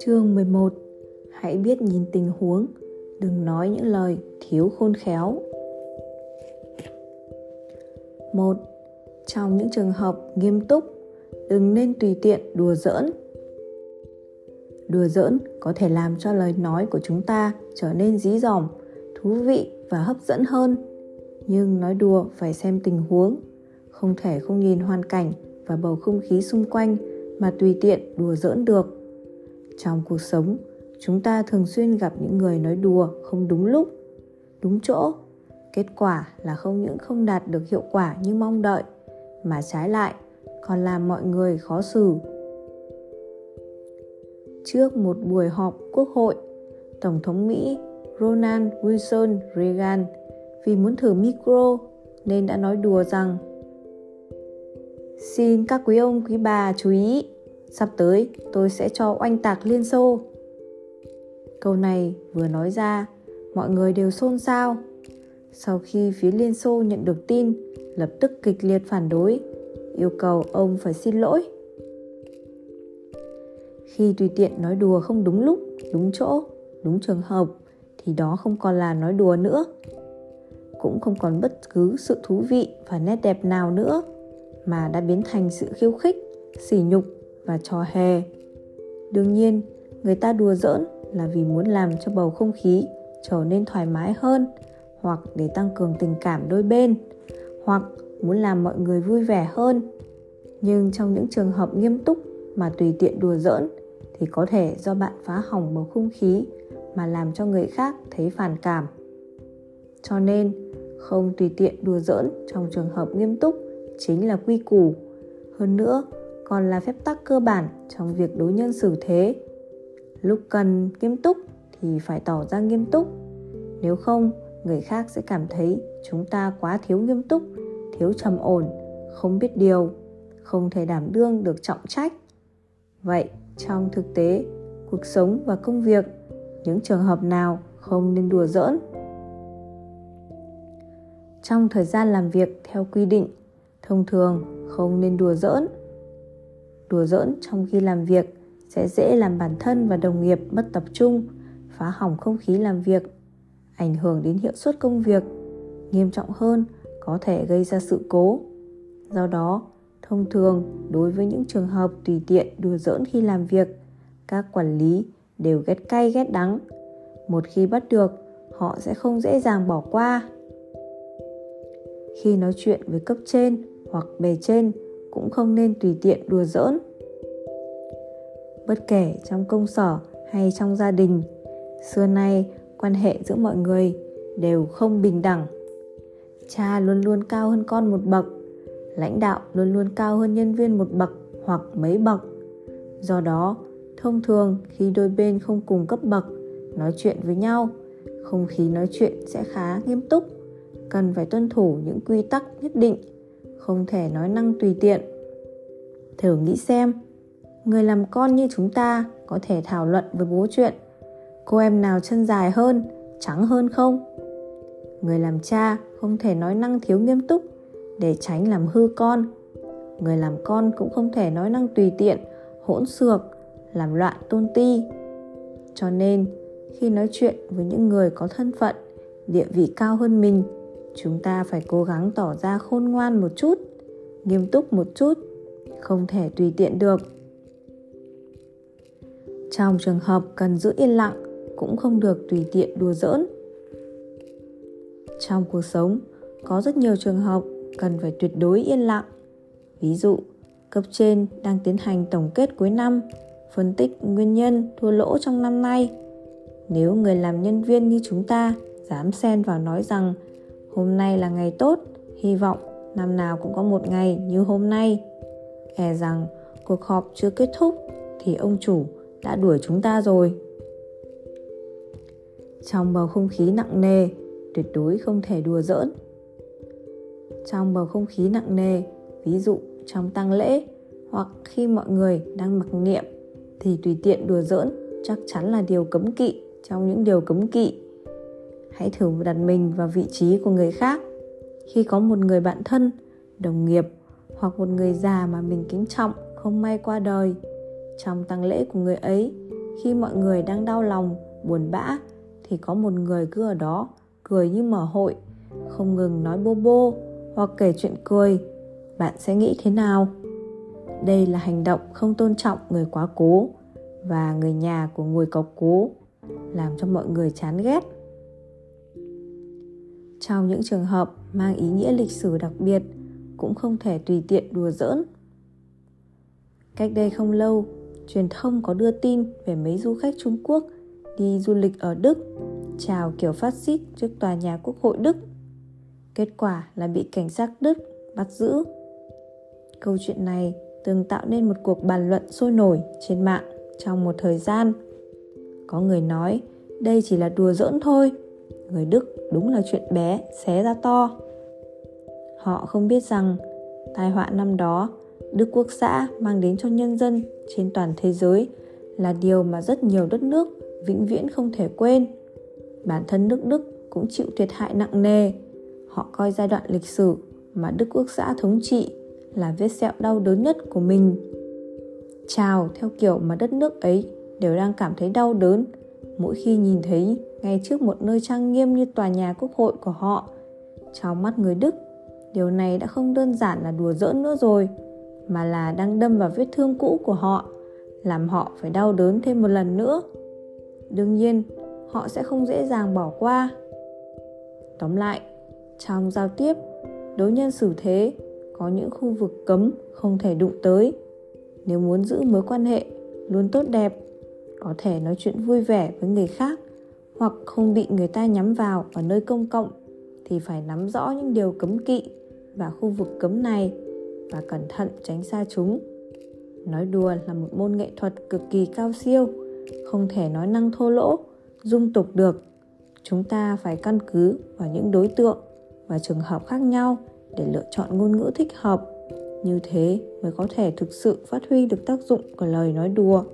Chương 11 Hãy biết nhìn tình huống, đừng nói những lời thiếu khôn khéo. 1. Trong những trường hợp nghiêm túc, đừng nên tùy tiện đùa giỡn. Đùa giỡn có thể làm cho lời nói của chúng ta trở nên dí dỏm, thú vị và hấp dẫn hơn. Nhưng nói đùa phải xem tình huống, không thể không nhìn hoàn cảnh và bầu không khí xung quanh mà tùy tiện đùa giỡn được. Trong cuộc sống, chúng ta thường xuyên gặp những người nói đùa không đúng lúc, đúng chỗ. Kết quả là không những không đạt được hiệu quả như mong đợi, mà trái lại còn làm mọi người khó xử. Trước một buổi họp quốc hội, tổng thống mỹ ronald wilson reagan vì muốn thử micro nên đã nói đùa rằng xin các quý ông quý bà chú ý Sắp tới tôi sẽ cho oanh tạc Liên Xô. Câu này vừa nói ra, mọi người đều xôn xao. Sau khi phía Liên Xô nhận được tin, lập tức kịch liệt phản đối, yêu cầu ông phải xin lỗi. Khi tùy tiện nói đùa không đúng lúc, đúng chỗ, đúng trường hợp thì đó không còn là nói đùa nữa. Cũng không còn bất cứ sự thú vị và nét đẹp nào nữa mà đã biến thành sự khiêu khích, sỉ nhục và trò hề. Đương nhiên, người ta đùa giỡn là vì muốn làm cho bầu không khí trở nên thoải mái hơn hoặc để tăng cường tình cảm đôi bên hoặc muốn làm mọi người vui vẻ hơn. Nhưng trong những trường hợp nghiêm túc mà tùy tiện đùa giỡn thì có thể do bạn phá hỏng bầu không khí mà làm cho người khác thấy phản cảm. Cho nên, không tùy tiện đùa giỡn trong trường hợp nghiêm túc chính là quy củ. Hơn nữa, còn là phép tắc cơ bản trong việc đối nhân xử thế. Lúc cần nghiêm túc thì phải tỏ ra nghiêm túc. Nếu không người khác sẽ cảm thấy chúng ta quá thiếu nghiêm túc thiếu trầm ổn không biết điều không thể đảm đương được trọng trách. Vậy trong thực tế cuộc sống và công việc những trường hợp nào không nên đùa giỡn? Trong thời gian làm việc theo quy định thông thường, không nên đùa giỡn. Đùa giỡn trong khi làm việc sẽ dễ làm bản thân và đồng nghiệp mất tập trung, phá hỏng không khí làm việc, ảnh hưởng đến hiệu suất công việc. Nghiêm trọng hơn, có thể gây ra sự cố. Do đó, thông thường, đối với những trường hợp tùy tiện đùa giỡn khi làm việc, các quản lý đều ghét cay, ghét đắng. Một khi bắt được, họ sẽ không dễ dàng bỏ qua. Khi nói chuyện với cấp trên hoặc bề trên cũng không nên tùy tiện đùa giỡn. Bất kể trong công sở hay trong gia đình, xưa nay quan hệ giữa mọi người đều không bình đẳng. Cha luôn luôn cao hơn con một bậc, lãnh đạo luôn luôn cao hơn nhân viên một bậc hoặc mấy bậc. Do đó, thông thường khi đôi bên không cùng cấp bậc, nói chuyện với nhau, không khí nói chuyện sẽ khá nghiêm túc, cần phải tuân thủ những quy tắc nhất định không thể nói năng tùy tiện. Thử nghĩ xem, người làm con như chúng ta có thể thảo luận với bố chuyện, cô em nào chân dài hơn, trắng hơn không? Người làm cha không thể nói năng thiếu nghiêm túc để tránh làm hư con. Người làm con cũng không thể nói năng tùy tiện, hỗn xược, làm loạn tôn ti. Cho nên, khi nói chuyện với những người có thân phận, địa vị cao hơn mình chúng ta phải cố gắng tỏ ra khôn ngoan một chút, nghiêm túc một chút, không thể tùy tiện được. Trong trường hợp cần giữ yên lặng, cũng không được tùy tiện đùa giỡn. Trong cuộc sống, có rất nhiều trường hợp cần phải tuyệt đối yên lặng. Ví dụ, cấp trên đang tiến hành tổng kết cuối năm, phân tích nguyên nhân thua lỗ trong năm nay. Nếu người làm nhân viên như chúng ta dám xen vào nói rằng hôm nay là ngày tốt, hy vọng năm nào cũng có một ngày như hôm nay. E rằng, cuộc họp chưa kết thúc thì ông chủ đã đuổi chúng ta rồi. Trong bầu không khí nặng nề, tuyệt đối không thể đùa giỡn. Trong bầu không khí nặng nề, ví dụ trong tang lễ hoặc khi mọi người đang mặc niệm, thì tùy tiện đùa giỡn chắc chắn là điều cấm kỵ trong những điều cấm kỵ hãy thử đặt mình vào vị trí của người khác. Khi có một người bạn thân, đồng nghiệp hoặc một người già mà mình kính trọng không may qua đời, trong tang lễ của người ấy, khi mọi người đang đau lòng, buồn bã, thì có một người cứ ở đó, cười như mở hội, không ngừng nói bô bô hoặc kể chuyện cười. Bạn sẽ nghĩ thế nào? Đây là hành động không tôn trọng người quá cố và người nhà của người có cố làm cho mọi người chán ghét trong những trường hợp mang ý nghĩa lịch sử đặc biệt, cũng không thể tùy tiện đùa giỡn. Cách đây không lâu, truyền thông có đưa tin về mấy du khách trung quốc đi du lịch ở đức, chào kiểu phát xít trước tòa nhà quốc hội đức. Kết quả là bị cảnh sát đức bắt giữ. Câu chuyện này từng tạo nên một cuộc bàn luận sôi nổi trên mạng trong một thời gian. Có người nói, đây chỉ là đùa giỡn thôi người đức đúng là chuyện bé, xé ra to. Họ không biết rằng, tai họa năm đó, đức quốc xã mang đến cho nhân dân trên toàn thế giới là điều mà rất nhiều đất nước vĩnh viễn không thể quên. Bản thân nước đức cũng chịu thiệt hại nặng nề. Họ coi giai đoạn lịch sử mà đức quốc xã thống trị là vết sẹo đau đớn nhất của mình. Chào theo kiểu mà đất nước ấy đều đang cảm thấy đau đớn mỗi khi nhìn thấy ngay trước một nơi trang nghiêm như tòa nhà quốc hội của họ, trong mắt người đức, điều này đã không đơn giản là đùa giỡn nữa rồi, mà là đang đâm vào vết thương cũ của họ, làm họ phải đau đớn thêm một lần nữa. Đương nhiên, họ sẽ không dễ dàng bỏ qua. Tóm lại, trong giao tiếp, đối nhân xử thế, có những khu vực cấm không thể đụng tới. Nếu muốn giữ mối quan hệ luôn tốt đẹp có thể nói chuyện vui vẻ với người khác hoặc không bị người ta nhắm vào ở nơi công cộng thì phải nắm rõ những điều cấm kỵ và khu vực cấm này và cẩn thận tránh xa chúng. Nói đùa là một môn nghệ thuật cực kỳ cao siêu, không thể nói năng thô lỗ, dung tục được. Chúng ta phải căn cứ vào những đối tượng và trường hợp khác nhau để lựa chọn ngôn ngữ thích hợp, như thế mới có thể thực sự phát huy được tác dụng của lời nói đùa.